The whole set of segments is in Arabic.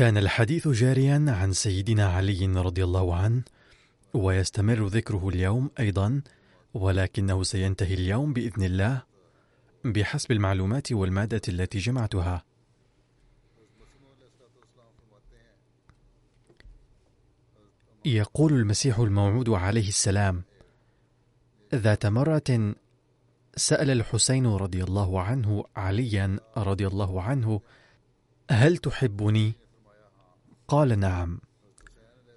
كان الحديث جاريا عن سيدنا علي رضي الله عنه ويستمر ذكره اليوم أيضا ولكنه سينتهي اليوم بإذن الله بحسب المعلومات والمادة التي جمعتها. يقول المسيح الموعود عليه السلام ذات مرة سأل الحسين رضي الله عنه عليا رضي الله عنه هل تحبني؟ قال نعم.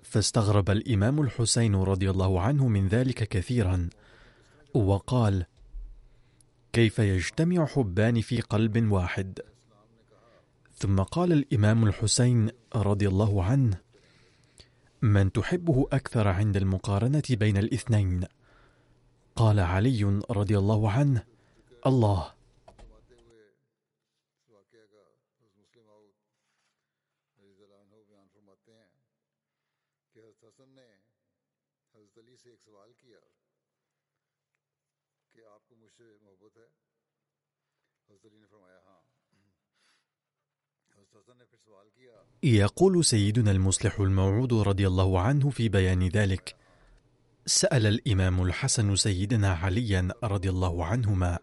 فاستغرب الإمام الحسين رضي الله عنه من ذلك كثيرا وقال كيف يجتمع حبان في قلب واحد؟ ثم قال الإمام الحسين رضي الله عنه من تحبه أكثر عند المقارنة بين الاثنين. قال علي رضي الله عنه الله. يقول سيدنا المصلح الموعود رضي الله عنه في بيان ذلك. سأل الإمام الحسن سيدنا عليا رضي الله عنهما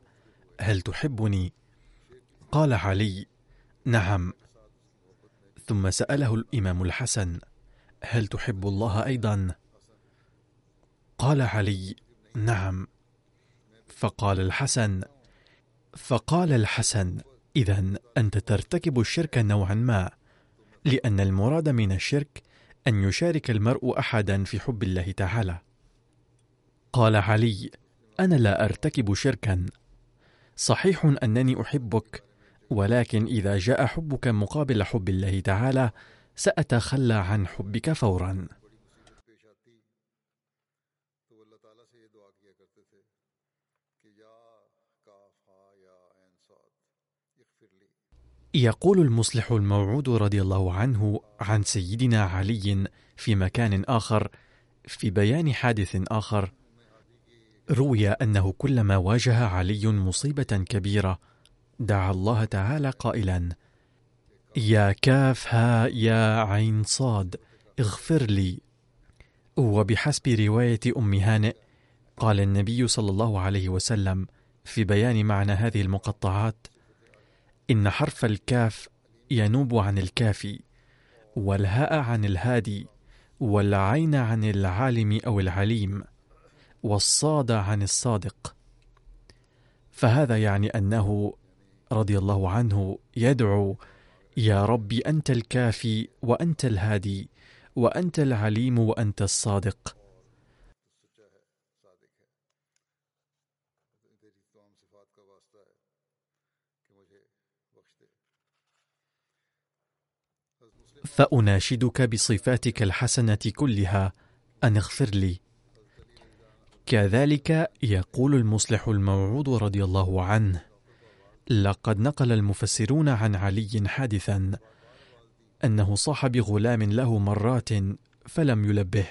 هل تحبني؟ قال علي نعم. ثم سأله الإمام الحسن هل تحب الله أيضا؟ قال علي نعم. فقال الحسن فقال الحسن اذا أنت ترتكب الشرك نوعا ما لأن المراد من الشرك أن يشارك المرء أحدا في حب الله تعالى. قال علي أنا لا أرتكب شركا. صحيح أنني أحبك ولكن إذا جاء حبك مقابل حب الله تعالى سأتخلى عن حبك فورا. يقول المصلح الموعود رضي الله عنه عن سيدنا علي في مكان آخر في بيان حادث آخر روي أنه كلما واجه علي مصيبة كبيرة دعا الله تعالى قائلا يا كاف ها يا عين صاد اغفر لي. وبحسب رواية أم هانئ قال النبي صلى الله عليه وسلم في بيان معنى هذه المقطعات إن حرف الكاف ينوب عن الكافي والهاء عن الهادي والعين عن العالم أو العليم والصاد عن الصادق. فهذا يعني أنه رضي الله عنه يدعو يا رب أنت الكافي وأنت الهادي وأنت العليم وأنت الصادق. فأناشدك بصفاتك الحسنة كلها. أن اغفر لي. كذلك يقول المصلح الموعود رضي الله عنه لقد نقل المفسرون عن علي حادثا أنه صاح بغلام له مرات فلم يلبه.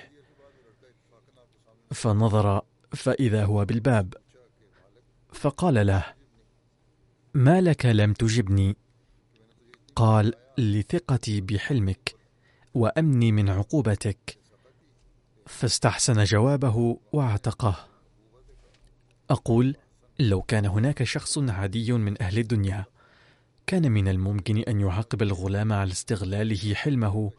فنظر فإذا هو بالباب فقال له ما لك لم تجبني؟ قال لثقتي بحلمك وأمني من عقوبتك. فاستحسن جوابه واعتقه أقول لو كان هناك شخص عادي من أهل الدنيا كان من الممكن أن يعاقب الغلام على استغلاله حلمه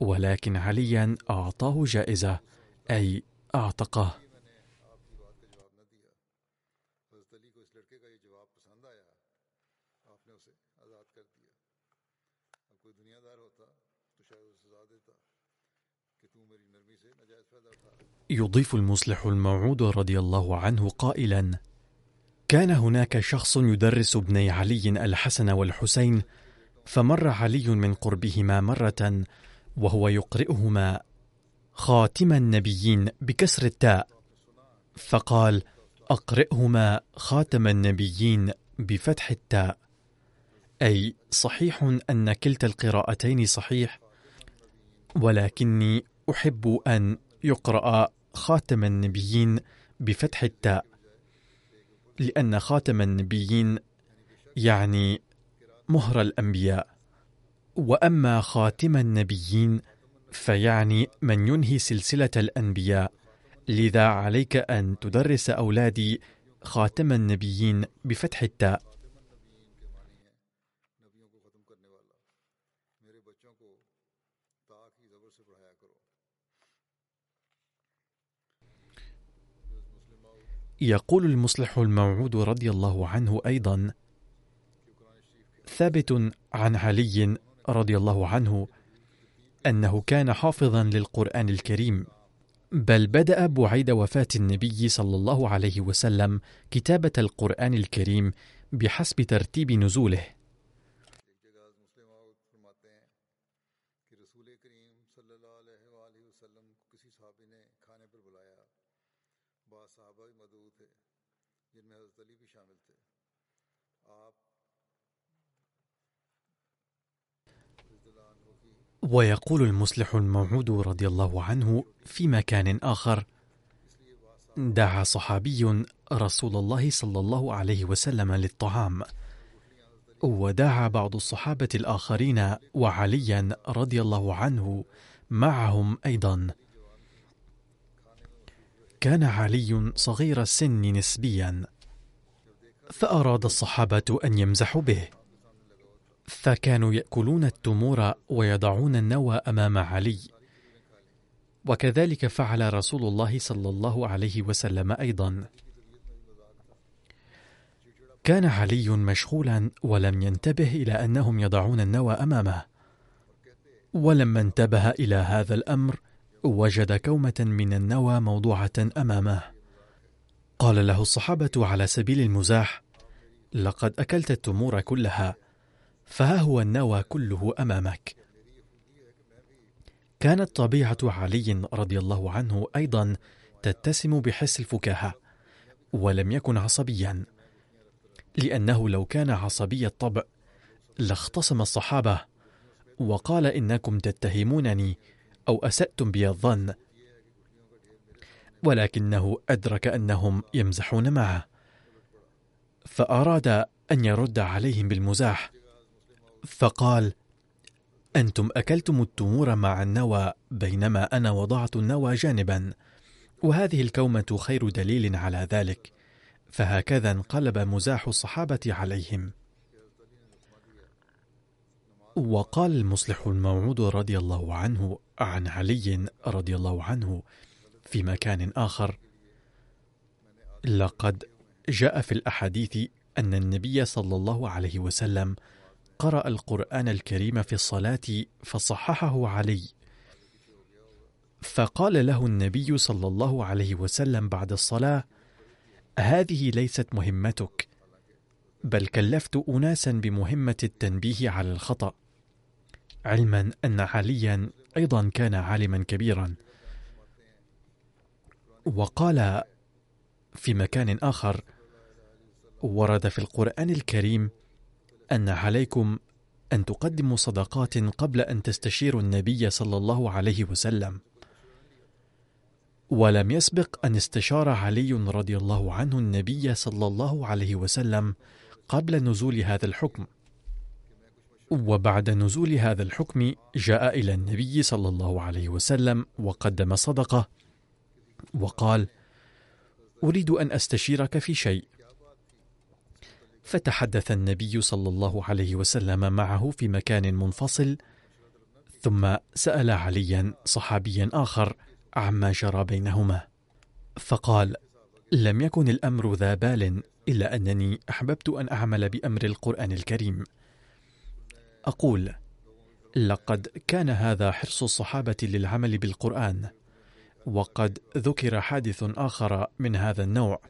ولكن عليا أعطاه جائزة أي اعتقه يضيف المصلح الموعود رضي الله عنه قائلا كان هناك شخص يدرس ابني علي الحسن والحسين فمر علي من قربهما مرة وهو يقرئهما خاتم النبيين بكسر التاء فقال أقرئهما خاتم النبيين بفتح التاء. أي صحيح أن كلتا القراءتين صحيح ولكني أحب أن يقرأ خاتم النبيين بفتح التاء لأن خاتم النبيين يعني مهر الأنبياء. وأما خاتم النبيين فيعني من ينهي سلسلة الأنبياء. لذا عليك أن تدرس أولادي خاتم النبيين بفتح التاء. يقول المصلح الموعود رضي الله عنه أيضا ثابت عن علي رضي الله عنه أنه كان حافظا للقرآن الكريم بل بدأ بعيد وفاة النبي صلى الله عليه وسلم كتابة القرآن الكريم بحسب ترتيب نزوله. ويقول المصلح الموعود رضي الله عنه في مكان آخر دعا صحابي رسول الله صلى الله عليه وسلم للطعام ودعا بعض الصحابة الآخرين وعليا رضي الله عنه معهم أيضا. كان علي صغير السن نسبيا فأراد الصحابة أن يمزحوا به. فكانوا يأكلون التمور ويضعون النوى أمام علي. وكذلك فعل رسول الله صلى الله عليه وسلم أيضا. كان علي مشغولا ولم ينتبه إلى أنهم يضعون النوى أمامه. ولما انتبه إلى هذا الأمر وجد كومة من النوى موضوعة أمامه. قال له الصحابة على سبيل المزاح لقد أكلت التمور كلها فها هو النوى كله أمامك. كانت طبيعة علي رضي الله عنه أيضا تتسم بحس الفكاهة ولم يكن عصبيا لأنه لو كان عصبي الطبع لاختصم الصحابة وقال إنكم تتهمونني أو أسأتم بي الظن ولكنه أدرك أنهم يمزحون معه فأراد أن يرد عليهم بالمزاح. فقال أنتم أكلتم التمور مع النوى بينما أنا وضعت النوى جانبا وهذه الكومة خير دليل على ذلك. فهكذا انقلب مزاح الصحابة عليهم. وقال المصلح الموعود رضي الله عنه عن علي رضي الله عنه في مكان آخر لقد جاء في الأحاديث أن النبي صلى الله عليه وسلم قرأ القرآن الكريم في الصلاة فصححه علي. فقال له النبي صلى الله عليه وسلم بعد الصلاة هذه ليست مهمتك بل كلفت أناسا بمهمة التنبيه على الخطأ. علما أن عليا أيضا كان عالما كبيرا. وقال في مكان آخر ورد في القرآن الكريم أن عليكم أن تقدموا صدقات قبل أن تستشيروا النبي صلى الله عليه وسلم. ولم يسبق أن استشار علي رضي الله عنه النبي صلى الله عليه وسلم قبل نزول هذا الحكم. وبعد نزول هذا الحكم جاء إلى النبي صلى الله عليه وسلم وقدم صدقة وقال أريد أن أستشيرك في شيء. فتحدث النبي صلى الله عليه وسلم معه في مكان منفصل ثم سأل عليا صحابيا آخر عما جرى بينهما. فقال لم يكن الأمر ذا بال إلا أنني أحببت أن أعمل بأمر القرآن الكريم. أقول لقد كان هذا حرص الصحابة للعمل بالقرآن وقد ذكر حادث آخر من هذا النوع.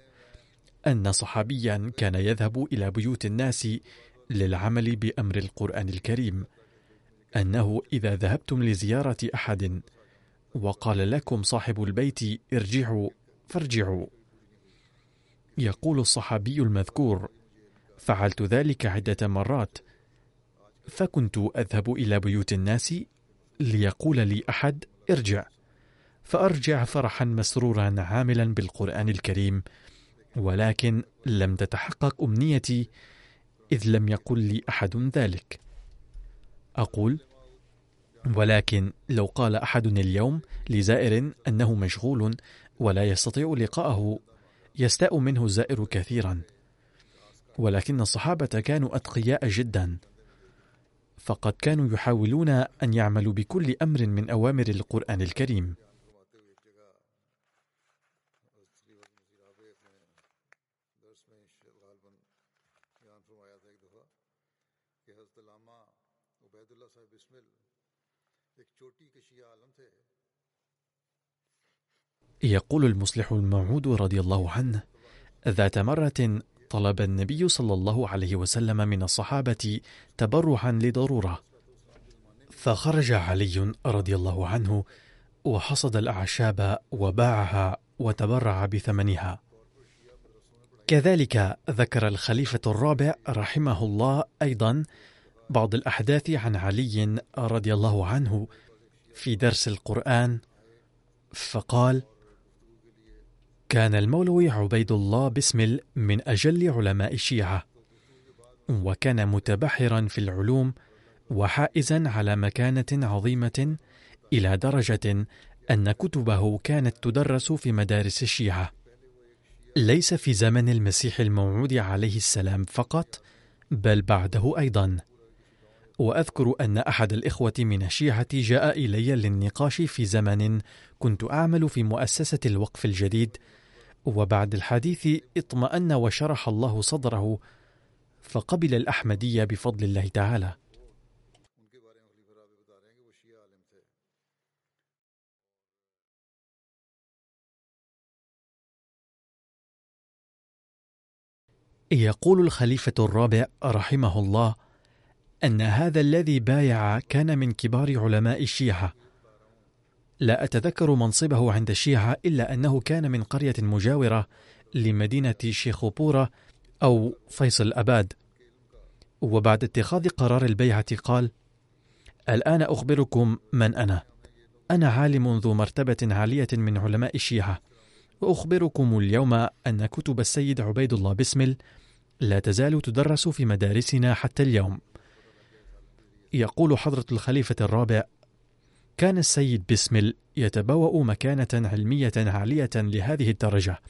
أن صحابيا كان يذهب إلى بيوت الناس للعمل بأمر القرآن الكريم أنه إذا ذهبتم لزيارة أحد وقال لكم صاحب البيت ارجعوا فارجعوا. يقول الصحابي المذكور فعلت ذلك عدة مرات فكنت أذهب إلى بيوت الناس ليقول لي أحد ارجع فأرجع فرحا مسرورا عاملا بالقرآن الكريم ولكن لم تتحقق أمنيتي إذ لم يقل لي أحد ذلك. أقول ولكن لو قال أحد اليوم لزائر أنه مشغول ولا يستطيع لقاءه يستاء منه الزائر كثيرا. ولكن الصحابة كانوا أتقياء جدا. فقد كانوا يحاولون أن يعملوا بكل أمر من أوامر القرآن الكريم. يقول المصلح الموعود رضي الله عنه ذات مرة طلب النبي صلى الله عليه وسلم من الصحابة تبرعا لضرورة. فخرج علي رضي الله عنه وحصد الأعشاب وباعها وتبرع بثمنها. كذلك ذكر الخليفة الرابع رحمه الله أيضا بعض الأحداث عن علي رضي الله عنه في درس القرآن فقال: كان المولوي عبيد الله بسمل من أجل علماء الشيعة وكان متبحرا في العلوم وحائزا على مكانة عظيمة إلى درجة أن كتبه كانت تدرس في مدارس الشيعة. ليس في زمن المسيح الموعود عليه السلام فقط بل بعده أيضا. وأذكر أن أحد الإخوة من الشيعة جاء إلي للنقاش في زمن كنت أعمل في مؤسسة الوقف الجديد وبعد الحديث اطمأن وشرح الله صدره فقبل الأحمدية بفضل الله تعالى. يقول الخليفة الرابع رحمه الله أن هذا الذي بايع كان من كبار علماء الشيعة لا أتذكر منصبه عند الشيعة إلا أنه كان من قرية مجاورة لمدينة شيخوبورة أو فيصل أباد. وبعد اتخاذ قرار البيعة قال الآن أخبركم من أنا. أنا عالم ذو مرتبة عالية من علماء الشيعة. وأخبركم اليوم أن كتب السيد عبيد الله بسمل لا تزال تدرس في مدارسنا حتى اليوم. يقول حضرة الخليفة الرابع كان السيد بسمل يتبوأ مكانة علمية عالية لهذه الدرجة.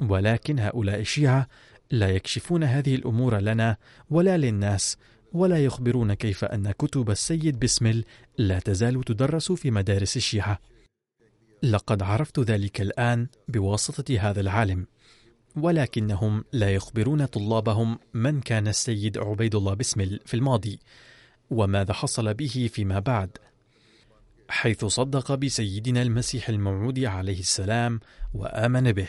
ولكن هؤلاء الشيعة لا يكشفون هذه الأمور لنا ولا للناس ولا يخبرون كيف أن كتب السيد بسمل لا تزال تدرس في مدارس الشيعة. لقد عرفت ذلك الآن بواسطة هذا العالم. ولكنهم لا يخبرون طلابهم من كان السيد عبيد الله بسمل في الماضي وماذا حصل به فيما بعد. حيث صدق بسيدنا المسيح الموعود عليه السلام وآمن به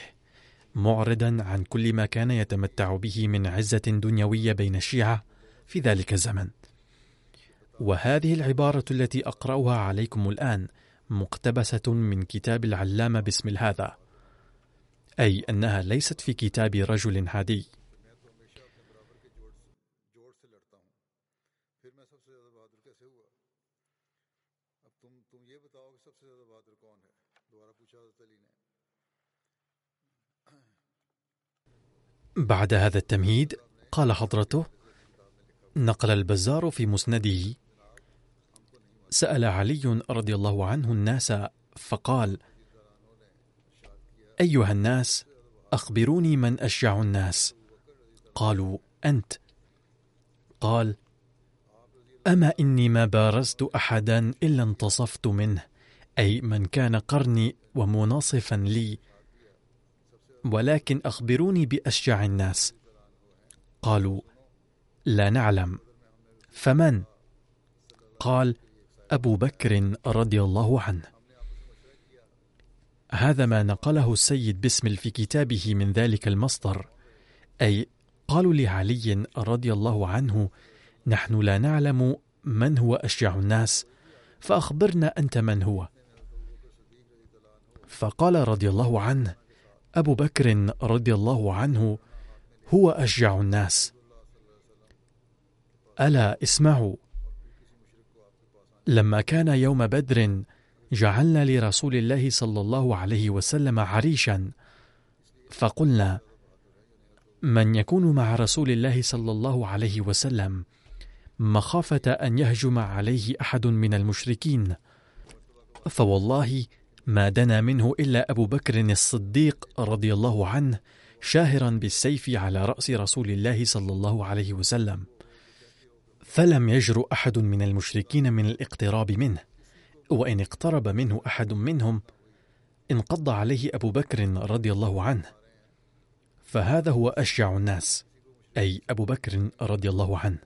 معرضا عن كل ما كان يتمتع به من عزة دنيوية بين الشيعة في ذلك الزمن. وهذه العبارة التي أقرأها عليكم الآن مقتبسة من كتاب العلامة باسم هذا أي أنها ليست في كتاب رجل عادي. بعد هذا التمهيد قال حضرته نقل البزار في مسنده. سأل علي رضي الله عنه الناس فقال أيها الناس أخبروني من أشجع الناس. قالوا أنت. قال أما إني ما بارزت أحدا إلا انتصفت منه أي من كان قرني ومناصفا لي. ولكن أخبروني بأشجع الناس. قالوا لا نعلم. فمن؟ قال أبو بكر رضي الله عنه. هذا ما نقله السيد بسمل في كتابه من ذلك المصدر. أي قالوا لعلي رضي الله عنه نحن لا نعلم من هو أشجع الناس فأخبرنا أنت من هو. فقال رضي الله عنه أبو بكر رضي الله عنه هو أشجع الناس. ألا اسمعوا لما كان يوم بدر جعلنا لرسول الله صلى الله عليه وسلم عريشا فقلنا من يكون مع رسول الله صلى الله عليه وسلم مخافة أن يهجم عليه أحد من المشركين. فوالله ما دنا منه إلا أبو بكر الصديق رضي الله عنه شاهرا بالسيف على رأس رسول الله صلى الله عليه وسلم. فلم يجرؤ أحد من المشركين من الاقتراب منه وإن اقترب منه أحد منهم انقض عليه أبو بكر رضي الله عنه. فهذا هو أشجع الناس أي أبو بكر رضي الله عنه.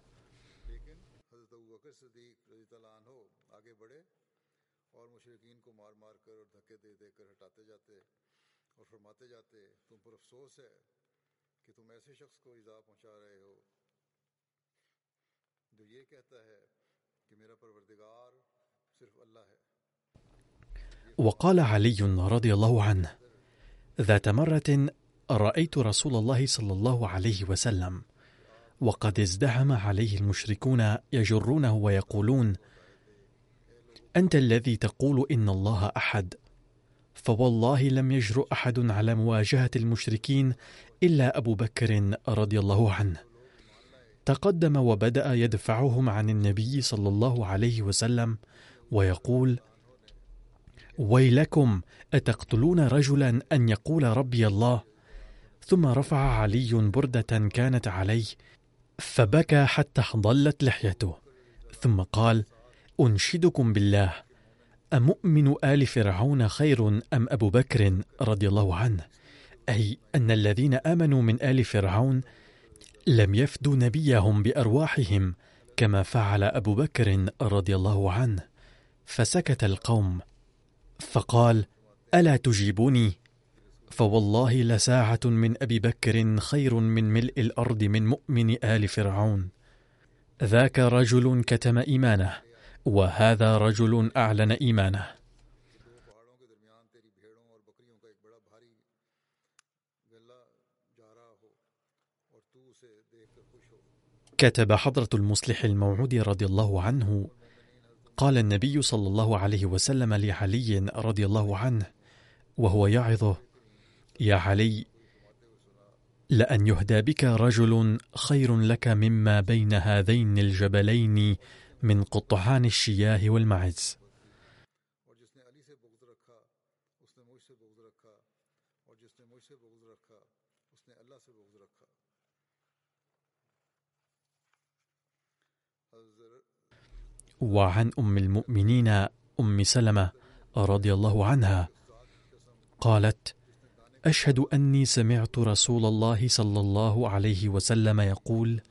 وقال علي رضي الله عنه ذات مرة رأيت رسول الله صلى الله عليه وسلم وقد ازدحم عليه المشركون يجرونه ويقولون أنت الذي تقول إن الله أحد؟ فوالله لم يجرؤ أحد على مواجهة المشركين إلا أبو بكر رضي الله عنه. تقدم وبدأ يدفعهم عن النبي صلى الله عليه وسلم ويقول ويلكم أتقتلون رجلا أن يقول ربي الله؟ ثم رفع علي بردة كانت عليه فبكى حتى ضلت لحيته. ثم قال أنشدكم بالله. أمؤمن آل فرعون خير أم أبو بكر رضي الله عنه؟ أي أن الذين آمنوا من آل فرعون لم يفدوا نبيهم بأرواحهم كما فعل أبو بكر رضي الله عنه. فسكت القوم. فقال ألا تجيبوني؟ فوالله لساعة من أبي بكر خير من ملء الأرض من مؤمن آل فرعون. ذاك رجل كتم إيمانه وهذا رجل أعلن إيمانه. كتب حضرة المصلح الموعود رضي الله عنه قال النبي صلى الله عليه وسلم لعلي رضي الله عنه وهو يعظه يا علي لأن يهدى بك رجل خير لك مما بين هذين الجبلين من قطعان الشياه والمعز. وعن أم المؤمنين أم سلمة رضي الله عنها قالت أشهد أني سمعت رسول الله صلى الله عليه وسلم يقول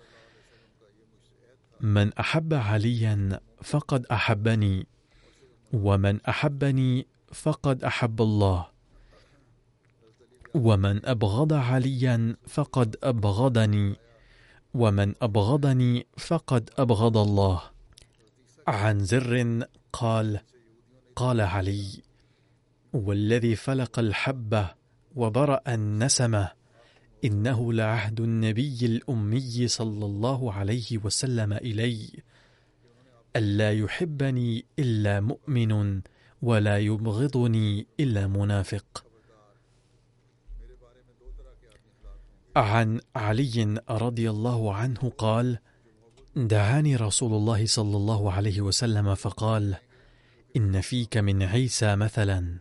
من أحب عليا فقد أحبني ومن أحبني فقد أحب الله ومن أبغض عليا فقد أبغضني ومن أبغضني فقد أبغض الله. عن زر قال قال علي والذي فلق الحبه وبرأ النسمه إنه لعهد النبي الأمي صلى الله عليه وسلم إلي. ألا يحبني إلا مؤمن ولا يبغضني إلا منافق. عن علي رضي الله عنه قال دعاني رسول الله صلى الله عليه وسلم فقال إن فيك من عيسى مثلا.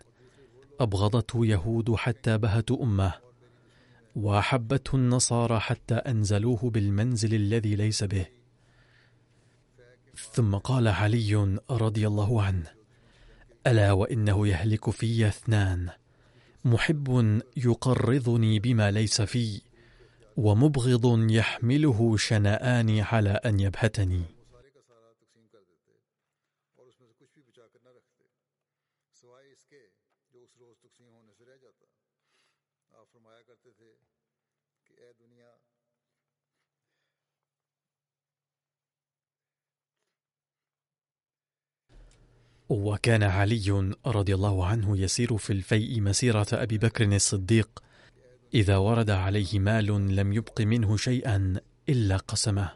أبغضته يهود حتى بهتوا أمه وأحبته النصارى حتى أنزلوه بالمنزل الذي ليس به. ثم قال علي رضي الله عنه ألا وإنه يهلك في اثنان محب يقرضني بما ليس في. ومبغض يحمله شنآني على أن يبهتني. وكان علي رضي الله عنه يسير في الفيء مسيرة أبي بكر الصديق إذا ورد عليه مال لم يبق منه شيئا إلا قسمه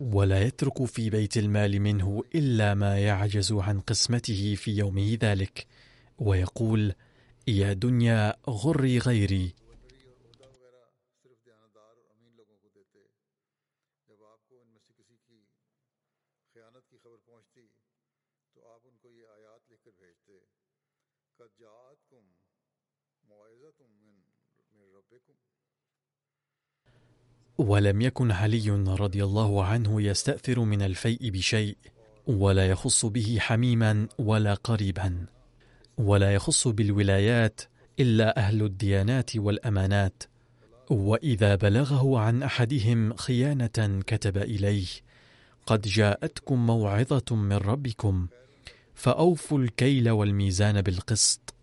ولا يترك في بيت المال منه إلا ما يعجز عن قسمته في يومه ذلك ويقول يا دنيا غري غيري. ولم يكن علي رضي الله عنه يستأثر من الفيء بشيء ولا يخص به حميما ولا قريبا. ولا يخص بالولايات إلا أهل الديانات والأمانات. وإذا بلغه عن أحدهم خيانة كتب إليه قد جاءتكم موعظة من ربكم فأوفوا الكيل والميزان بالقسط.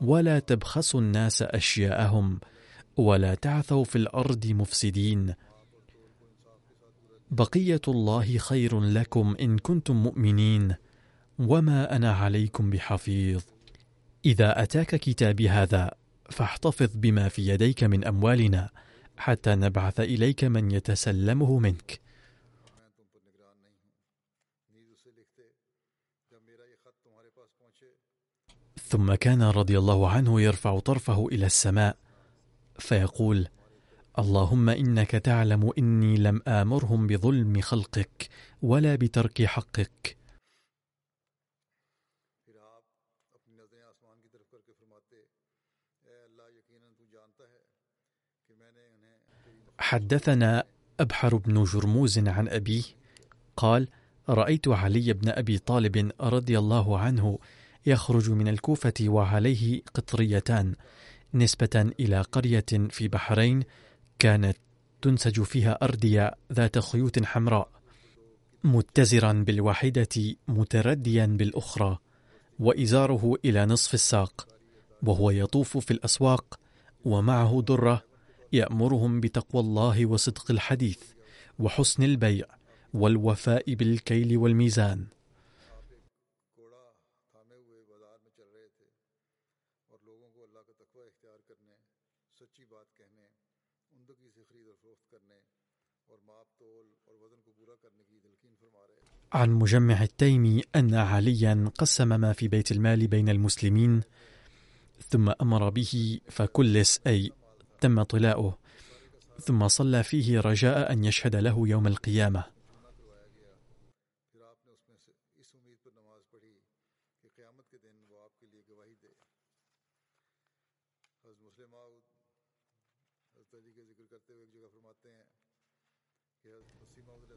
ولا تبخسوا الناس أشياءهم ولا تعثوا في الأرض مفسدين. بقية الله خير لكم إن كنتم مؤمنين. وما أنا عليكم بحفيظ. إذا أتاك كتابي هذا فاحتفظ بما في يديك من أموالنا حتى نبعث إليك من يتسلمه منك. ثم كان رضي الله عنه يرفع طرفه إلى السماء. فيقول اللهم إنك تعلم إني لم آمرهم بظلم خلقك ولا بترك حقك. حدثنا أبحر بن جرموز عن أبيه قال رأيت علي بن أبي طالب رضي الله عنه يخرج من الكوفة وعليه قطريتان نسبة إلى قرية في بحرين كانت تنسج فيها أردية ذات خيوط حمراء متزرا بالواحدة مترديا بالأخرى وإزاره إلى نصف الساق وهو يطوف في الأسواق ومعه درة يأمرهم بتقوى الله وصدق الحديث وحسن البيع والوفاء بالكيل والميزان. عن مجمع التيمي أن عليا قسم ما في بيت المال بين المسلمين ثم أمر به فكلس أي تم طلاؤه ثم صلى فيه رجاء أن يشهد له يوم القيامة.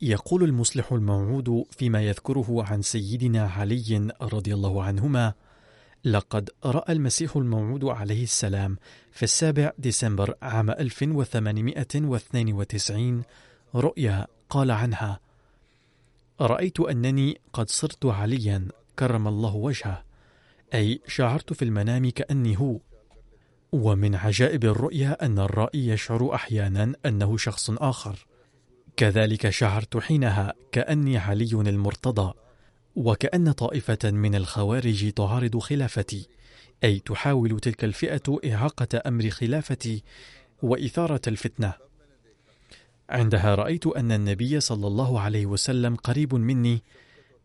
يقول المصلح الموعود فيما يذكره عن سيدنا علي رضي الله عنهما لقد رأى المسيح الموعود عليه السلام في السابع ديسمبر عام 1892 رؤيا قال عنها رأيت أنني قد صرت عليا كرم الله وجهه أي شعرت في المنام كأني هو. ومن عجائب الرؤيا أن الرائي يشعر أحيانا أنه شخص آخر. كذلك شعرت حينها كأني علي المرتضى وكأن طائفة من الخوارج تعارض خلافتي أي تحاول تلك الفئة إعاقة أمر خلافتي وإثارة الفتنة. عندها رأيت أن النبي صلى الله عليه وسلم قريب مني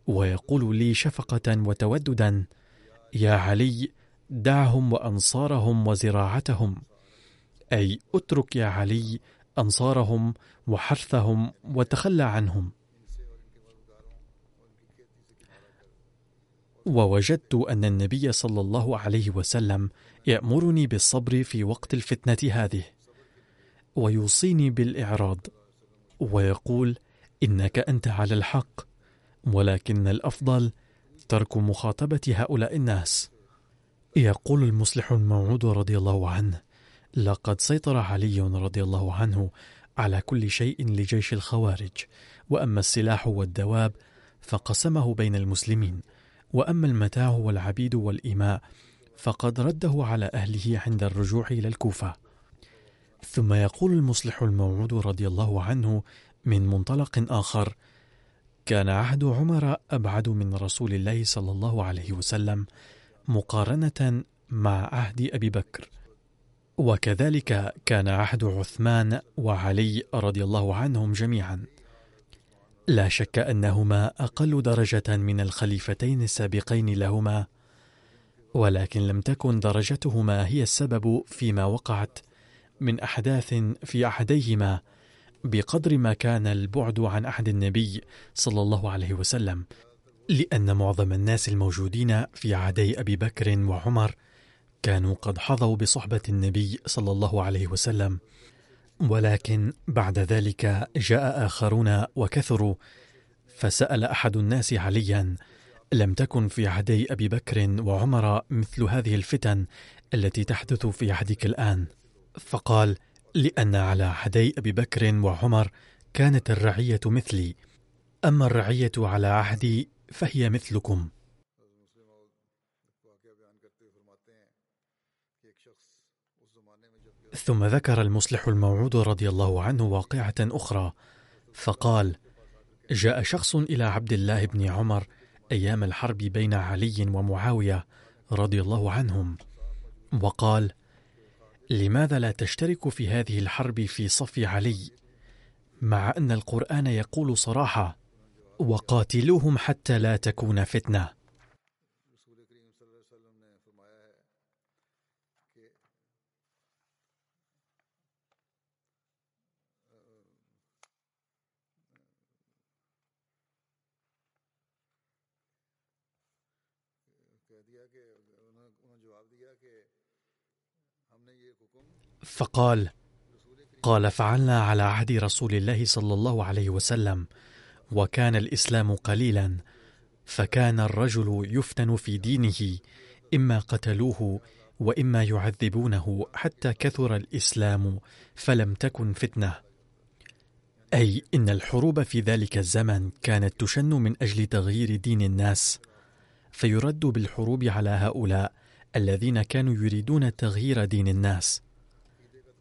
ويقول لي شفقة وتوددا يا علي دعهم وأنصارهم وزراعتهم أي اترك يا علي أنصارهم وحرثهم وتخلى عنهم. ووجدت أن النبي صلى الله عليه وسلم يأمرني بالصبر في وقت الفتنة هذه ويوصيني بالإعراض ويقول إنك أنت على الحق ولكن الأفضل ترك مخاطبة هؤلاء الناس. يقول المصلح الموعود رضي الله عنه. لقد سيطر علي رضي الله عنه على كل شيء لجيش الخوارج وأما السلاح والدواب فقسمه بين المسلمين وأما المتاع والعبيد والإماء فقد رده على أهله عند الرجوع إلى الكوفة. ثم يقول المصلح الموعود رضي الله عنه من منطلق آخر كان عهد عمر أبعد من رسول الله صلى الله عليه وسلم مقارنة مع عهد أبي بكر. وكذلك كان عهد عثمان وعلي رضي الله عنهم جميعا. لا شك أنهما أقل درجة من الخليفتين السابقين لهما ولكن لم تكن درجتهما هي السبب فيما وقعت من أحداث في عهديهما بقدر ما كان البعد عن عهد النبي صلى الله عليه وسلم لأن معظم الناس الموجودين في عهدي أبي بكر وعمر كانوا قد حظوا بصحبة النبي صلى الله عليه وسلم. ولكن بعد ذلك جاء آخرون وكثروا. فسأل أحد الناس عليا لم تكن في عهدي أبي بكر وعمر مثل هذه الفتن التي تحدث في عهدك الآن؟ فقال لأن على عهدي أبي بكر وعمر كانت الرعية مثلي. أما الرعية على عهدي فهي مثلكم. ثم ذكر المصلح الموعود رضي الله عنه واقعة أخرى فقال جاء شخص إلى عبد الله بن عمر أيام الحرب بين علي ومعاوية رضي الله عنهم وقال لماذا لا تشترك في هذه الحرب في صف علي؟ مع أن القرآن يقول صراحة وقاتلوهم حتى لا تكون فتنة. فقال قال فعلنا على عهد رسول الله صلى الله عليه وسلم وكان الإسلام قليلا فكان الرجل يفتن في دينه إما قتلوه وإما يعذبونه حتى كثر الإسلام فلم تكن فتنة. أي إن الحروب في ذلك الزمن كانت تشن من أجل تغيير دين الناس فيرد بالحروب على هؤلاء الذين كانوا يريدون تغيير دين الناس.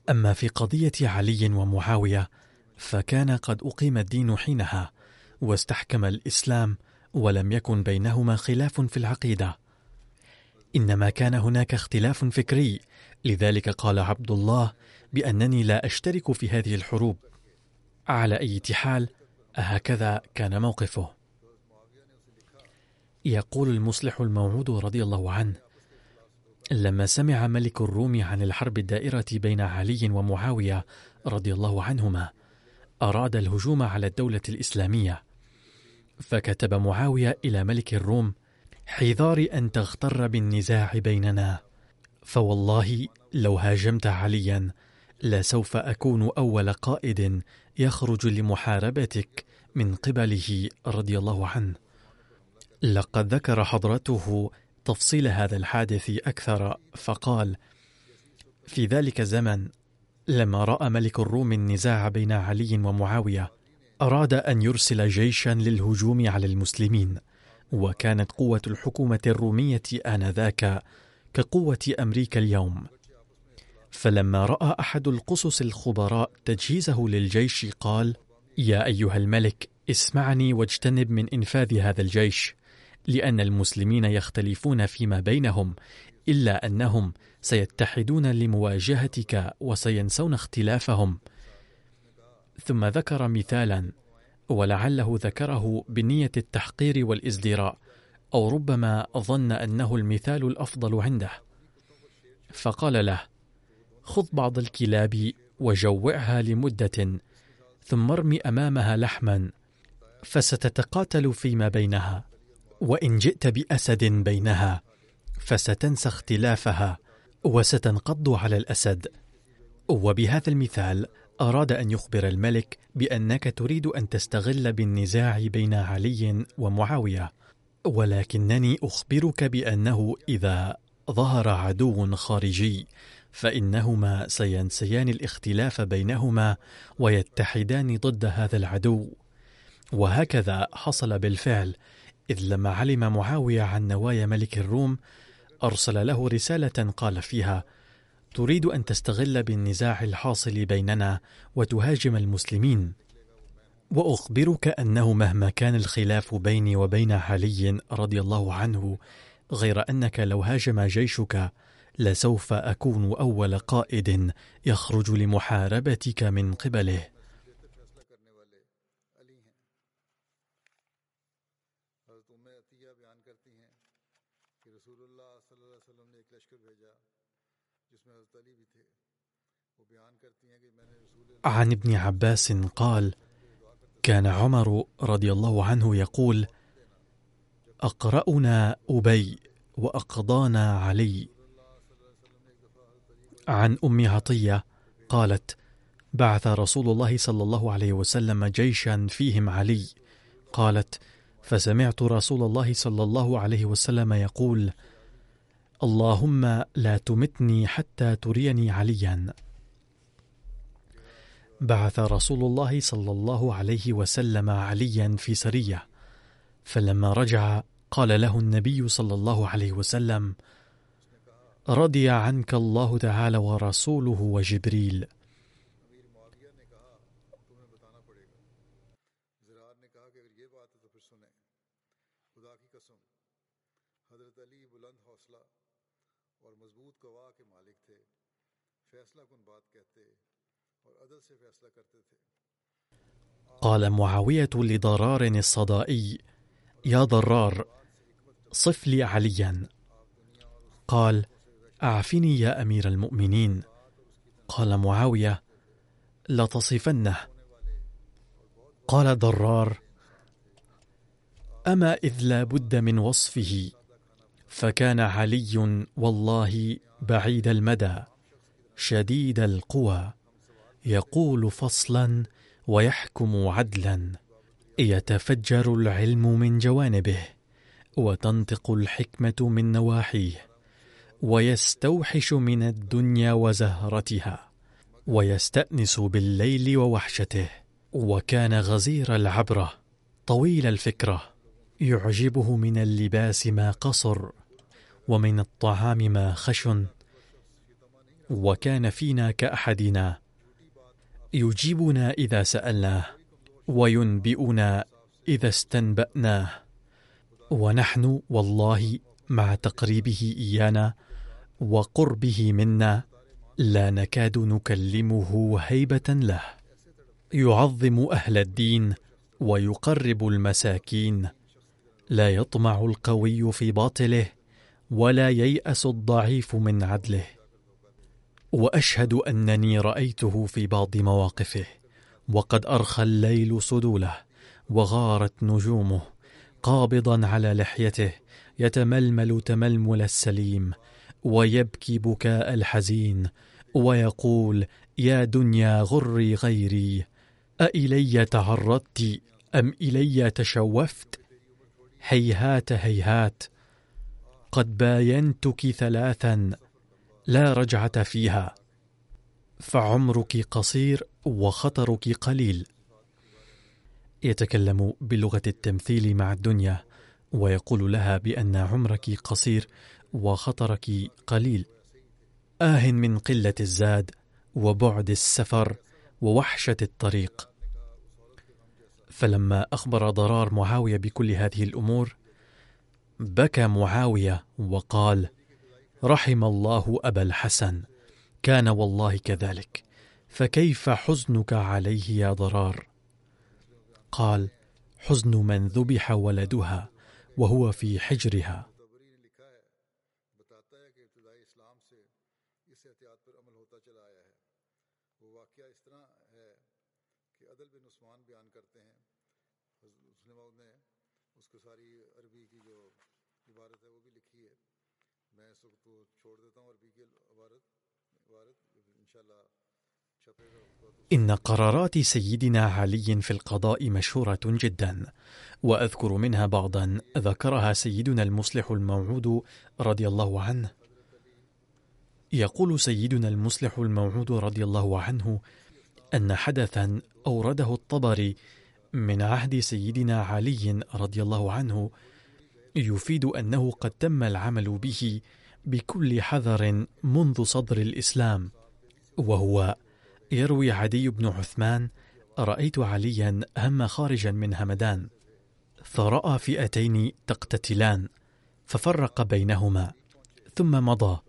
أما في قضية علي ومعاوية فكان قد أقيم الدين حينها واستحكم الإسلام ولم يكن بينهما خلاف في العقيدة. إنما كان هناك اختلاف فكري لذلك قال عبد الله بأنني لا أشترك في هذه الحروب. على أي حال هكذا كان موقفه. يقول المصلح الموعود رضي الله عنه لما سمع ملك الروم عن الحرب الدائرة بين علي ومعاوية رضي الله عنهما أراد الهجوم على الدولة الإسلامية. فكتب معاوية إلى ملك الروم حذار أن تغتر بالنزاع بيننا. فوالله لو هاجمت عليا لسوف أكون أول قائد يخرج لمحاربتك من قبله رضي الله عنه. لقد ذكر حضرته تفصيل هذا الحادث أكثر فقال في ذلك الزمن لما رأى ملك الروم النزاع بين علي ومعاوية أراد أن يرسل جيشا للهجوم على المسلمين وكانت قوة الحكومة الرومية آنذاك كقوة أمريكا اليوم. فلما رأى أحد القصص الخبراء تجهيزه للجيش قال يا أيها الملك اسمعني واجتنب من إنفاذ هذا الجيش لأن المسلمين يختلفون فيما بينهم إلا أنهم سيتحدون لمواجهتك وسينسون اختلافهم. ثم ذكر مثالا ولعله ذكره بنية التحقير والإزدراء أو ربما ظن أنه المثال الأفضل عنده. فقال له خذ بعض الكلاب وجوعها لمدة ثم ارمي أمامها لحما فستتقاتل فيما بينها. وإن جئت بأسد بينها فستنسى اختلافها وستنقض على الأسد. وبهذا المثال أراد أن يخبر الملك بأنك تريد أن تستغل بالنزاع بين علي ومعاوية ولكنني أخبرك بأنه إذا ظهر عدو خارجي فإنهما سينسيان الاختلاف بينهما ويتحدان ضد هذا العدو. وهكذا حصل بالفعل إذ لما علم معاوية عن نوايا ملك الروم أرسل له رسالة قال فيها: تريد أن تستغل بالنزاع الحاصل بيننا وتهاجم المسلمين، وأخبرك أنه مهما كان الخلاف بيني وبين علي رضي الله عنه، غير أنك لو هاجم جيشك لسوف أكون أول قائد يخرج لمحاربتك من قبله. عن ابن عباس قال كان عمر رضي الله عنه يقول أقرأنا أبي وأقضانا علي. عن أم عطية قالت بعث رسول الله صلى الله عليه وسلم جيشا فيهم علي. قالت فسمعت رسول الله صلى الله عليه وسلم يقول اللهم لا تمتني حتى تريني عليا. بعث رسول الله صلى الله عليه وسلم عليا في سرية فلما رجع قال له النبي صلى الله عليه وسلم رضي عنك الله تعالى ورسوله وجبريل. قال معاوية لضرار الصدائي يا ضرار صف لي عليا. قال أعفني يا أمير المؤمنين. قال معاوية لتصفنه قال ضرار أما إذ لا بد من وصفه فكان علي والله بعيد المدى شديد القوى. يقول فصلا ويحكم عدلا يتفجر العلم من جوانبه وتنطق الحكمة من نواحيه ويستوحش من الدنيا وزهرتها ويستأنس بالليل ووحشته وكان غزير العبره طويل الفكرة يعجبه من اللباس ما قصر ومن الطعام ما خشن وكان فينا كأحدنا يجيبنا إذا سألناه وينبئنا إذا استنبأناه. ونحن والله مع تقريبه إيانا وقربه منا لا نكاد نكلمه هيبة له. يعظم أهل الدين ويقرب المساكين. لا يطمع القوي في باطله ولا ييأس الضعيف من عدله. وأشهد أنني رأيته في بعض مواقفه وقد أرخى الليل سدوله وغارت نجومه قابضا على لحيته يتململ تململ السليم ويبكي بكاء الحزين ويقول يا دنيا غري غيري أإلي تعرضت أم إلي تشوفت؟ هيهات هيهات قد باينتك ثلاثا لا رجعة فيها. فعمرك قصير وخطرك قليل. يتكلم بلغة التمثيل مع الدنيا ويقول لها بأن عمرك قصير وخطرك قليل. آه من قلة الزاد وبعد السفر ووحشة الطريق. فلما أخبر ضرار معاوية بكل هذه الأمور بكى معاوية وقال: رحم الله أبا الحسن. كان والله كذلك. فكيف حزنك عليه يا ضرار؟ قال حزن من ذبح ولدها وهو في حجرها. إن قرارات سيدنا علي في القضاء مشهورة جدا وأذكر منها بعضا ذكرها سيدنا المصلح الموعود رضي الله عنه. يقول سيدنا المصلح الموعود رضي الله عنه أن حدثا أورده الطبري من عهد سيدنا علي رضي الله عنه يفيد أنه قد تم العمل به بكل حذر منذ صدر الإسلام وهو يروي عدي بن عثمان رأيت عليا هم خارجا من همدان فرأى فئتين تقتتلان ففرق بينهما ثم مضى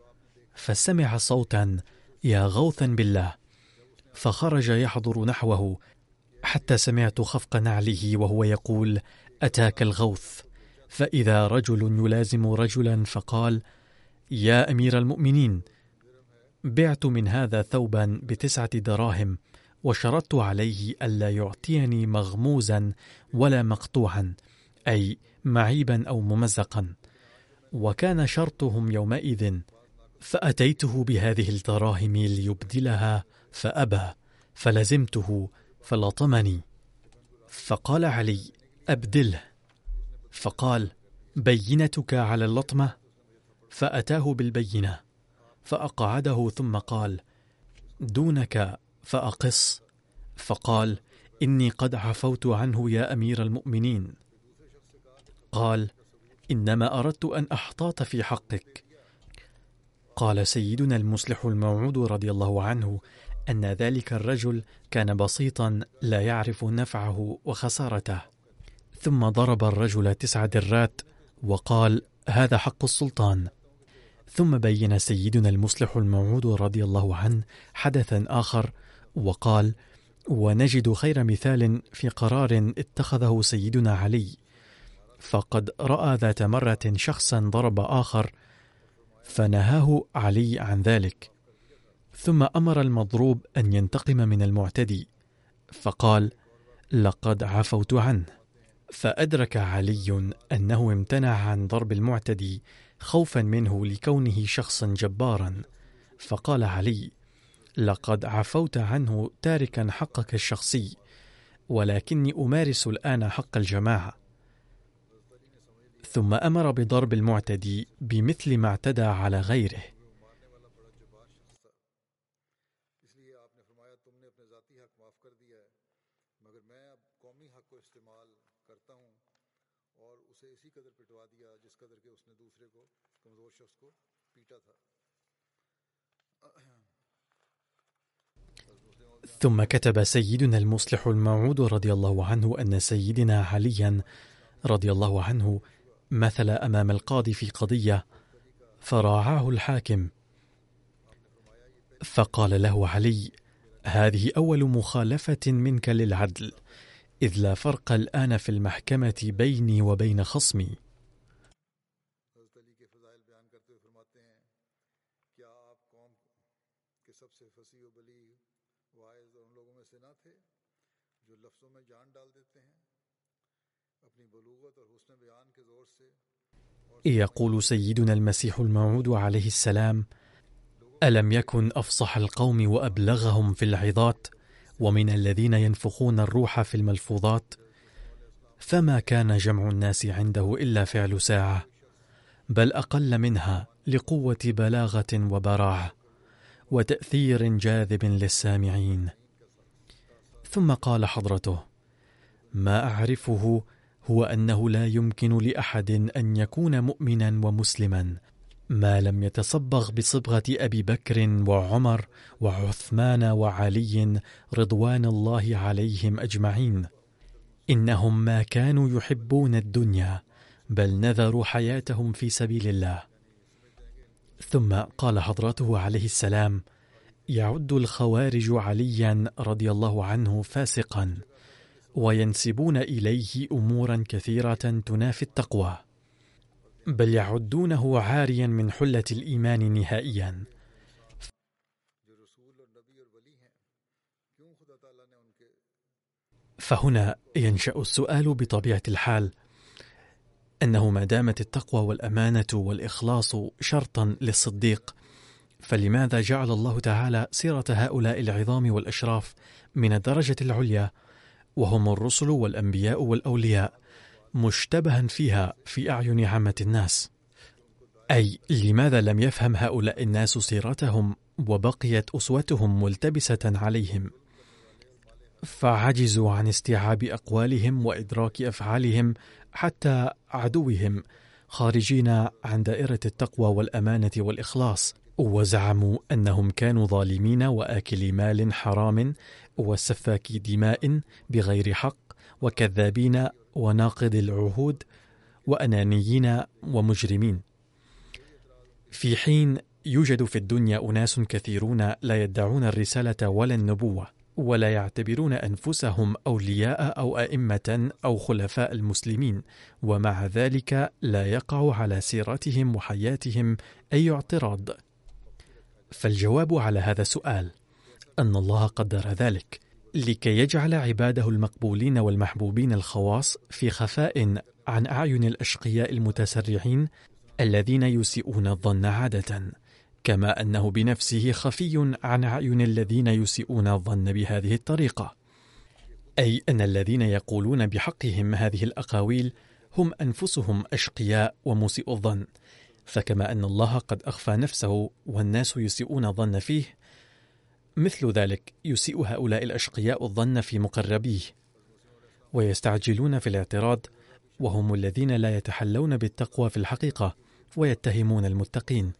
فسمع صوتا يا غوثا بالله فخرج يحضر نحوه حتى سمعت خفق نعله وهو يقول أتاك الغوث. فإذا رجل يلازم رجلا فقال يا أمير المؤمنين بعت من هذا ثوبا بتسعة دراهم وشرطت عليه ألا يعطيني مغموزا ولا مقطوعا أي معيبا أو ممزقا. وكان شرطهم يومئذ فأتيته بهذه الدراهم ليبدلها فأبى فلزمته فلطمني. فقال علي أبدله. فقال بينتك على اللطمة؟ فأتاه بالبينة. فأقعده ثم قال دونك فأقص. فقال إني قد عفوت عنه يا أمير المؤمنين. قال إنما أردت أن أحتاط في حقك. قال سيدنا المصلح الموعود رضي الله عنه أن ذلك الرجل كان بسيطا لا يعرف نفعه وخسارته. ثم ضرب الرجل تسع درات وقال هذا حق السلطان. ثم بين سيدنا المصلح الموعود رضي الله عنه حدثا آخر وقال ونجد خير مثال في قرار اتخذه سيدنا علي. فقد رأى ذات مرة شخصا ضرب آخر فنهاه علي عن ذلك. ثم أمر المضروب أن ينتقم من المعتدي فقال لقد عفوت عنه فأدرك علي أنه امتنع عن ضرب المعتدي خوفا منه لكونه شخصا جبارا. فقال علي لقد عفوت عنه تاركا حقك الشخصي ولكني أمارس الآن حق الجماعة. ثم أمر بضرب المعتدي بمثل ما اعتدى على غيره. ثم كتب سيدنا المصلح الموعود رضي الله عنه أن سيدنا عليا رضي الله عنه مثل أمام القاضي في قضية فراعاه الحاكم. فقال له علي هذه أول مخالفة منك للعدل إذ لا فرق الآن في المحكمة بيني وبين خصمي. يقول سيدنا المسيح الموعود عليه السلام ألم يكن أفصح القوم وأبلغهم في العظات ومن الذين ينفخون الروح في الملفوظات؟ فما كان جمع الناس عنده إلا فعل ساعة بل أقل منها لقوة بلاغة وبراعه وتأثير جاذب للسامعين. ثم قال حضرته ما أعرفه هو أنه لا يمكن لأحد أن يكون مؤمنا ومسلما. ما لم يتصبغ بصبغة أبي بكر وعمر وعثمان وعلي رضوان الله عليهم أجمعين. إنهم ما كانوا يحبون الدنيا بل نذروا حياتهم في سبيل الله. ثم قال حضرته عليه السلام يعد الخوارج عليا رضي الله عنه فاسقا. وينسبون إليه أمورا كثيرة تنافي التقوى بل يعدونه عاريا من حلة الإيمان نهائيا. فهنا ينشأ السؤال بطبيعة الحال أنه ما دامت التقوى والأمانة والإخلاص شرطا للصديق فلماذا جعل الله تعالى سيرة هؤلاء العظام والأشراف من الدرجة العليا وهم الرسل والأنبياء والأولياء مشتبها فيها في أعين عامة الناس. أي لماذا لم يفهم هؤلاء الناس سيرتهم وبقيت أسوتهم ملتبسة عليهم؟ فعجزوا عن استيعاب أقوالهم وإدراك أفعالهم حتى عدوهم خارجين عن دائرة التقوى والأمانة والإخلاص وزعموا أنهم كانوا ظالمين واكلي مال حرام وسفاكي دماء بغير حق وكذابين وناقض العهود وأنانيين ومجرمين. في حين يوجد في الدنيا أناس كثيرون لا يدعون الرسالة ولا النبوة ولا يعتبرون أنفسهم أولياء أو أئمة أو خلفاء المسلمين ومع ذلك لا يقع على سيرتهم وحياتهم أي اعتراض. فالجواب على هذا السؤال أن الله قدر ذلك لكي يجعل عباده المقبولين والمحبوبين الخواص في خفاء عن أعين الأشقياء المتسرعين الذين يسيئون الظن عادة كما أنه بنفسه خفي عن أعين الذين يسيئون الظن بهذه الطريقة. أي أن الذين يقولون بحقهم هذه الأقاويل هم أنفسهم أشقياء ومسيء الظن فكما أن الله قد أخفى نفسه والناس يسيئون الظن فيه مثل ذلك يسيء هؤلاء الأشقياء الظن في مقربيه ويستعجلون في الاعتراض وهم الذين لا يتحلون بالتقوى في الحقيقة ويتهمون المتقين.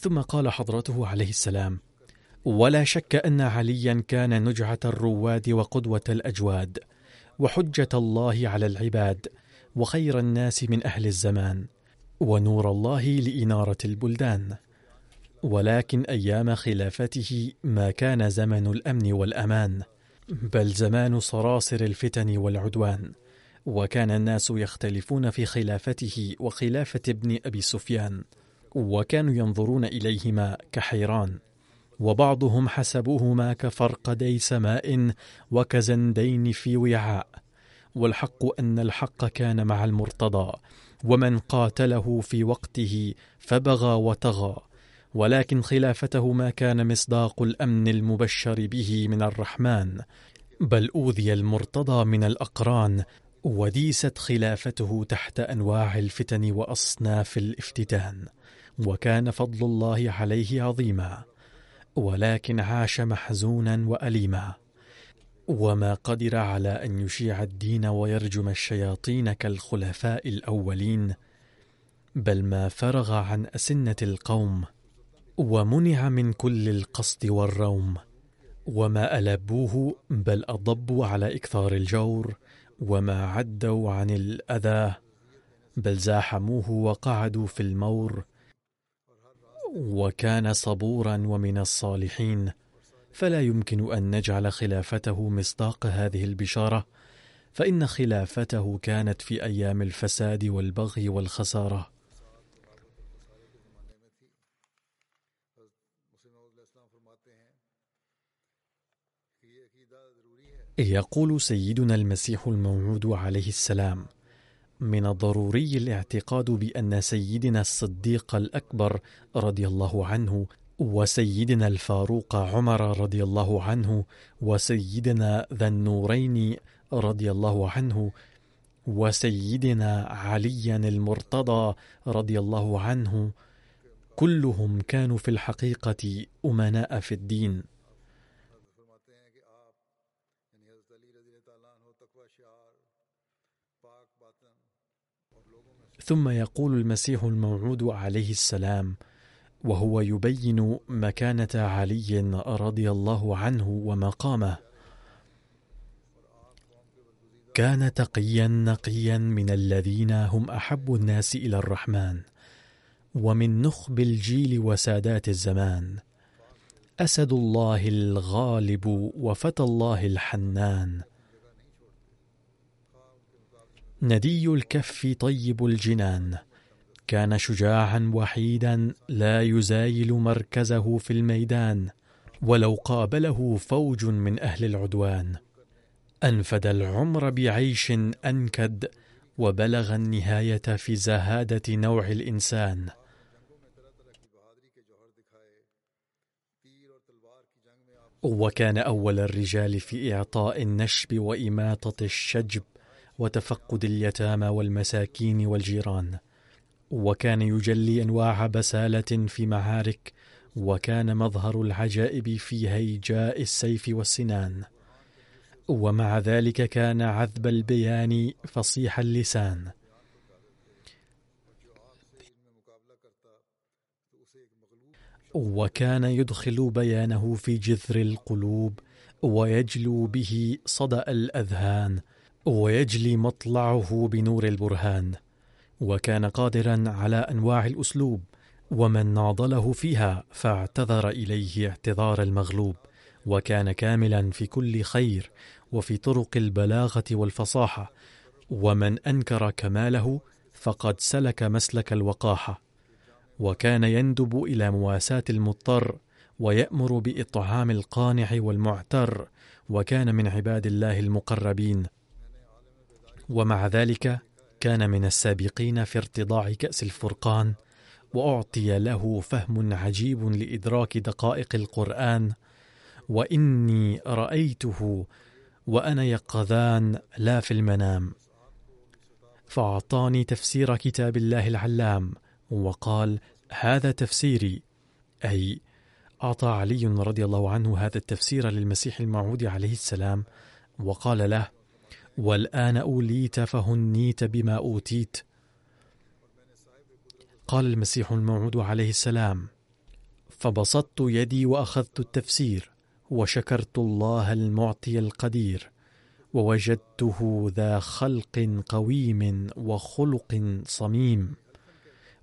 ثم قال حضرته عليه السلام ولا شك أن عليا كان نجعة الرواد وقدوة الأجواد وحجة الله على العباد وخير الناس من أهل الزمان ونور الله لإنارة البلدان. ولكن أيام خلافته ما كان زمن الأمن والأمان بل زمان صراصر الفتن والعدوان. وكان الناس يختلفون في خلافته وخلافة ابن أبي سفيان وكانوا ينظرون إليهما كحيران. وبعضهم حسبوهما كفرقدي سماء وكزندين في وعاء. والحق أن الحق كان مع المرتضى ومن قاتله في وقته فبغى وطغى ولكن خلافته ما كان مصداق الأمن المبشر به من الرحمن. بل أوذي المرتضى من الأقران وديست خلافته تحت أنواع الفتن وأصناف الافتتان. وكان فضل الله عليه عظيما. ولكن عاش محزونا وأليما. وما قدر على أن يشيع الدين ويرجم الشياطين كالخلفاء الأولين بل ما فرغ عن أسنة القوم ومنع من كل القصد والروم وما ألبوه بل أضبوا على إكثار الجور وما عدوا عن الأذى بل زاحموه وقعدوا في المور. وكان صبورا ومن الصالحين. فلا يمكن أن نجعل خلافته مصداق هذه البشارة فإن خلافته كانت في أيام الفساد والبغي والخسارة. يقول سيدنا المسيح الموعود عليه السلام من الضروري الاعتقاد بأن سيدنا الصديق الأكبر رضي الله عنه وسيدنا الفاروق عمر رضي الله عنه وسيدنا ذا النورين رضي الله عنه وسيدنا عليا المرتضى رضي الله عنه كلهم كانوا في الحقيقة أمناء في الدين. ثم يقول المسيح الموعود عليه السلام وهو يبين مكانة علي رضي الله عنه ومقامه. كان تقيا نقيا من الذين هم أحب الناس إلى الرحمن ومن نخب الجيل وسادات الزمان. أسد الله الغالب وفتى الله الحنان. ندي الكف طيب الجنان. كان شجاعا وحيدا لا يزايل مركزه في الميدان ولو قابله فوج من أهل العدوان. أنفد العمر بعيش أنكد وبلغ النهاية في زهادة نوع الإنسان. وكان أول الرجال في إعطاء النشب وإماطة الشجب وتفقد اليتامى والمساكين والجيران. وكان يجلي أنواع بسالة في معارك وكان مظهر العجائب في هيجاء السيف والسنان. ومع ذلك كان عذب البيان فصيح اللسان. وكان يدخل بيانه في جذر القلوب ويجلو به صدأ الأذهان ويجلي مطلعه بنور البرهان. وكان قادرا على أنواع الأسلوب ومن ناضله فيها فاعتذر إليه اعتذار المغلوب وكان كاملا في كل خير وفي طرق البلاغة والفصاحة ومن أنكر كماله فقد سلك مسلك الوقاحة. وكان يندب إلى مواساة المضطر ويأمر بإطعام القانع والمعتر وكان من عباد الله المقربين. ومع ذلك كان من السابقين في ارتضاع كأس الفرقان وأعطي له فهم عجيب لإدراك دقائق القرآن وإني رأيته وأنا يقظان لا في المنام. فأعطاني تفسير كتاب الله العلام وقال هذا تفسيري. أي أعطى علي رضي الله عنه هذا التفسير للمسيح الموعود عليه السلام وقال له والآن أوليت فهنيت بما أوتيت. قال المسيح الموعود عليه السلام فبسطت يدي وأخذت التفسير وشكرت الله المعطي القدير ووجدته ذا خلق قويم وخلق صميم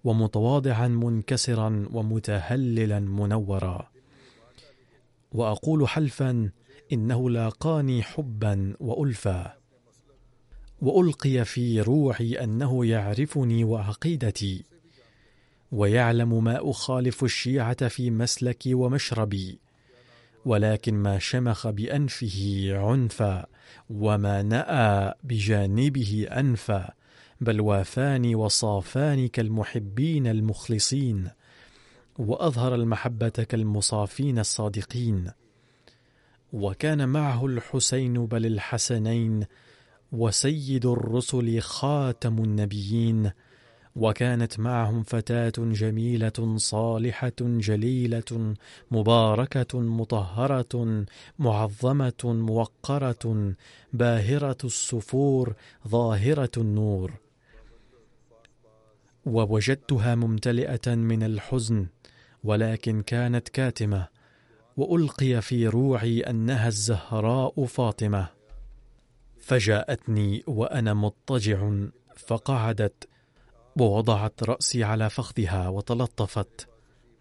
ومتواضعا منكسرا ومتهللا منورا. وأقول حلفا إنه لاقاني حبا والفا. وألقي في روعي أنه يعرفني وعقيدتي ويعلم ما أخالف الشيعة في مسلكي ومشربي ولكن ما شمخ بأنفه عنفا وما نأى بجانبه أنفا بل وافاني وصافاني كالمحبين المخلصين وأظهر المحبة كالمصافين الصادقين. وكان معه الحسين بل الحسنين وسيد الرسل خاتم النبيين وكانت معهم فتاة جميلة صالحة جليلة مباركة مطهرة معظمة موقرة باهرة السفور ظاهرة النور. ووجدتها ممتلئة من الحزن ولكن كانت كاتمة وألقي في روعي أنها الزهراء فاطمة. فجاءتني وأنا مضطجع فقعدت ووضعت رأسي على فخذها وتلطفت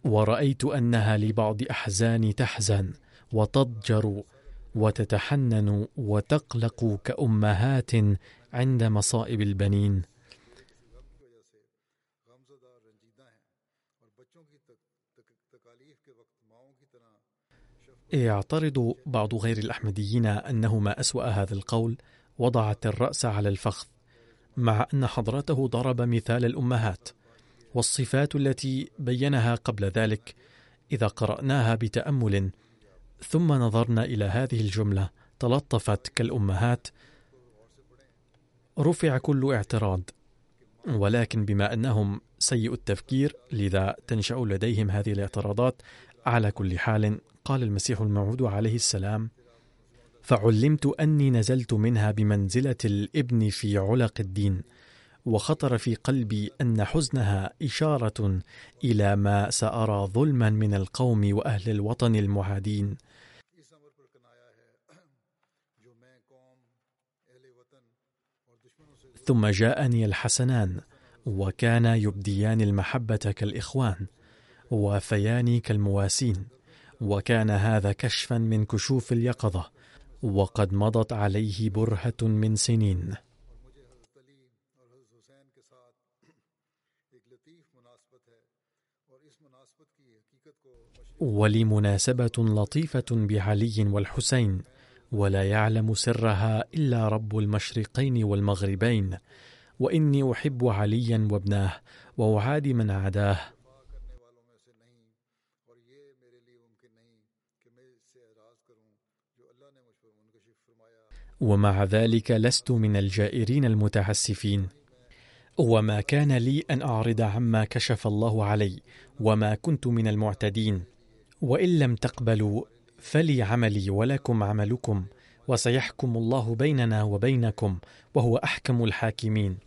ورأيت أنها لبعض احزاني تحزن وتضجر وتتحنن وتقلق كأمهات عند مصائب البنين. يعترض بعض غير الأحمديين أنه ما أسوأ هذا القول وضعت الرأس على الفخذ مع أن حضرته ضرب مثال الأمهات والصفات التي بينها قبل ذلك إذا قرأناها بتأمل. ثم نظرنا إلى هذه الجملة تلطفت كالأمهات. رفع كل اعتراض ولكن بما أنهم سيء التفكير لذا تنشأ لديهم هذه الاعتراضات على كل حال قال المسيح الموعود عليه السلام. فعلمت أني نزلت منها بمنزلة الإبن في علق الدين وخطر في قلبي أن حزنها إشارة إلى ما سأرى ظلما من القوم وأهل الوطن المعادين ثم جاءني الحسنان وكان يبديان المحبة كالإخوان وفيان كالمواسين وكان هذا كشفا من كشوف اليقظة وقد مضت عليه برهة من سنين. ولي مناسبة لطيفة بعلي والحسين ولا يعلم سرها إلا رب المشرقين والمغربين وإني أحب عليا وابناه وأعادي من عداه ومع ذلك لست من الجائرين المتعسفين. وما كان لي أن أعرض عما كشف الله علي وما كنت من المعتدين. وإن لم تقبلوا فلي عملي ولكم عملكم وسيحكم الله بيننا وبينكم وهو أحكم الحاكمين.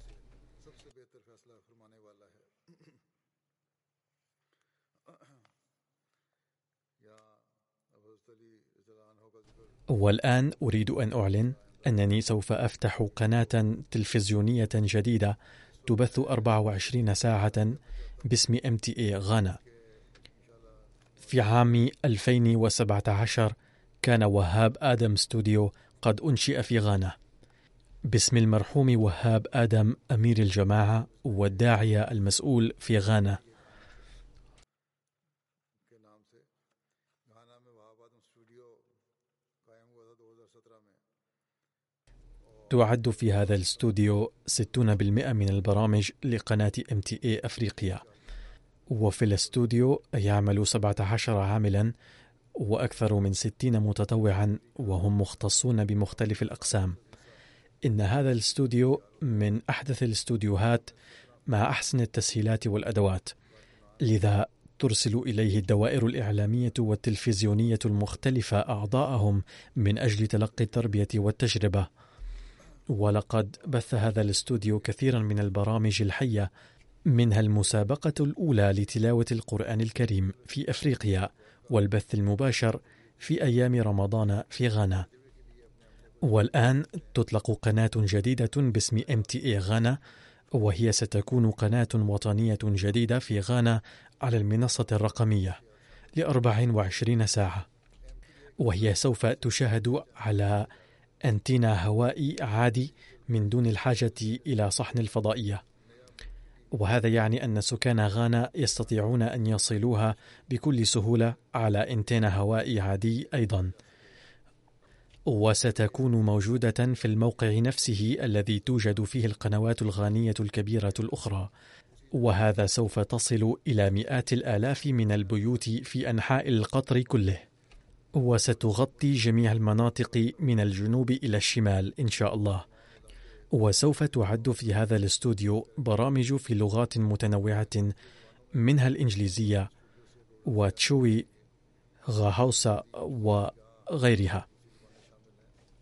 والآن أريد أن أعلن أنني سوف أفتح قناة تلفزيونية جديدة تبث 24 ساعة باسم MTA غانا. في عام 2017 كان وهاب آدم ستوديو قد أنشئ في غانا. باسم المرحوم وهاب آدم أمير الجماعة والداعية المسؤول في غانا. تعد في هذا الاستوديو 60% من البرامج لقناة MTA أفريقيا. وفي الاستوديو يعمل 17 عاملا وأكثر من 60 متطوعا وهم مختصون بمختلف الأقسام. إن هذا الاستوديو من أحدث الاستوديوهات مع أحسن التسهيلات والأدوات. لذا ترسل إليه الدوائر الإعلامية والتلفزيونية المختلفة أعضاءهم من أجل تلقي التربية والتجربة. ولقد بث هذا الاستوديو كثيرا من البرامج الحية منها المسابقة الأولى لتلاوة القرآن الكريم في أفريقيا والبث المباشر في أيام رمضان في غانا. والآن تطلق قناة جديدة باسم MTA غانا وهي ستكون قناة وطنية جديدة في غانا على المنصة الرقمية ل 24 ساعة. وهي سوف تشاهد على أنتينا هوائي عادي من دون الحاجة إلى صحن الفضائية. وهذا يعني أن سكان غانا يستطيعون أن يصلوها بكل سهولة على أنتينا هوائي عادي أيضا. وستكون موجودة في الموقع نفسه الذي توجد فيه القنوات الغانية الكبيرة الأخرى. وهذا سوف تصل إلى مئات الآلاف من البيوت في أنحاء القطر كله. وستغطي جميع المناطق من الجنوب إلى الشمال إن شاء الله. وسوف تعد في هذا الاستوديو برامج في لغات متنوعة منها الإنجليزية وتشوي غاهوسا وغيرها.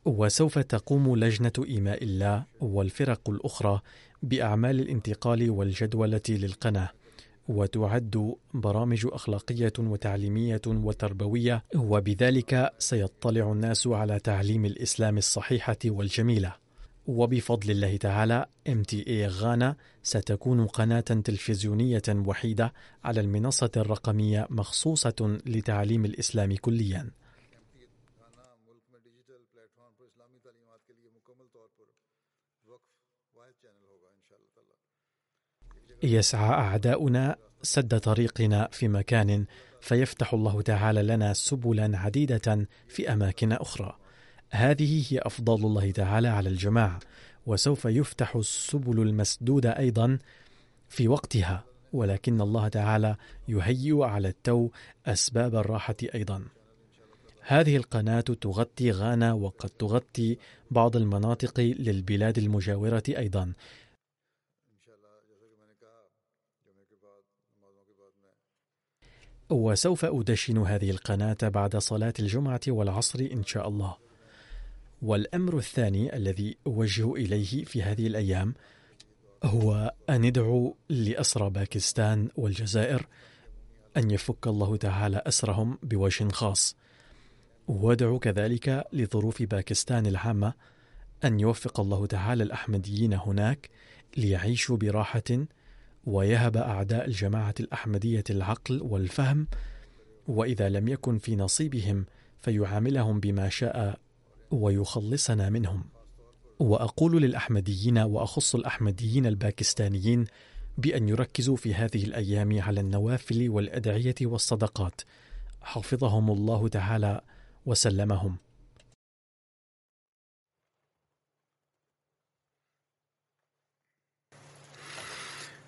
وسوف تقوم لجنة إيماء الله والفرق الأخرى بأعمال الانتقال والجدولة للقناة. وتعد برامج أخلاقية وتعليمية وتربوية وبذلك سيطلع الناس على تعليم الإسلام الصحيحة والجميلة. وبفضل الله تعالى MTA غانا ستكون قناة تلفزيونية وحيدة على المنصة الرقمية مخصوصة لتعليم الإسلام كليا. يسعى أعداؤنا سد طريقنا في مكان فيفتح الله تعالى لنا سبلا عديدة في أماكن أخرى. هذه هي أفضال الله تعالى على الجماعة وسوف يفتح السبل المسدودة أيضا في وقتها ولكن الله تعالى يهيئ على التو أسباب الراحة أيضا. هذه القناة تغطي غانا وقد تغطي بعض المناطق للبلاد المجاورة أيضا وسوف أدشن هذه القناة بعد صلاة الجمعة والعصر إن شاء الله. والأمر الثاني الذي أوجه إليه في هذه الأيام هو أن ندعو لأسرى باكستان والجزائر أن يفك الله تعالى أسرهم بوجه خاص. وأدعو كذلك لظروف باكستان العامة أن يوفق الله تعالى الأحمديين هناك ليعيشوا براحة ويهب أعداء الجماعة الأحمدية العقل والفهم وإذا لم يكن في نصيبهم فيعاملهم بما شاء ويخلصنا منهم. وأقول للأحمديين وأخص الأحمديين الباكستانيين بأن يركزوا في هذه الأيام على النوافل والأدعية والصدقات. حفظهم الله تعالى وسلمهم.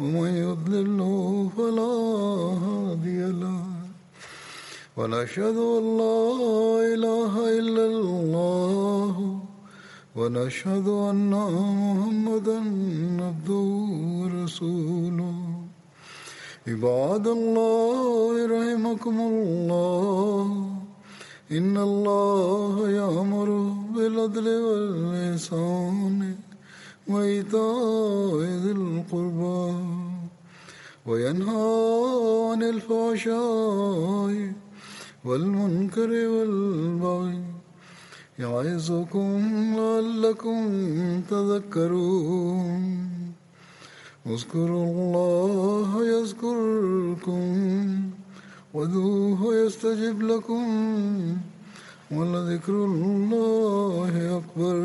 ومن يضلله فلا هادي له. ونشهد أن لا إله إلا الله. ونشهد أن محمدا عبده ورسوله. عباد الله رحمكم الله. إن الله يأمر بالعدل والإحسان. وإيتاء ذي القربى وينهى عن الفحشاء والمنكر والبغي يعظكم لعلكم تذكرون اذكروا الله يذكركم ودوه يستجب لكم ولذكر الله أكبر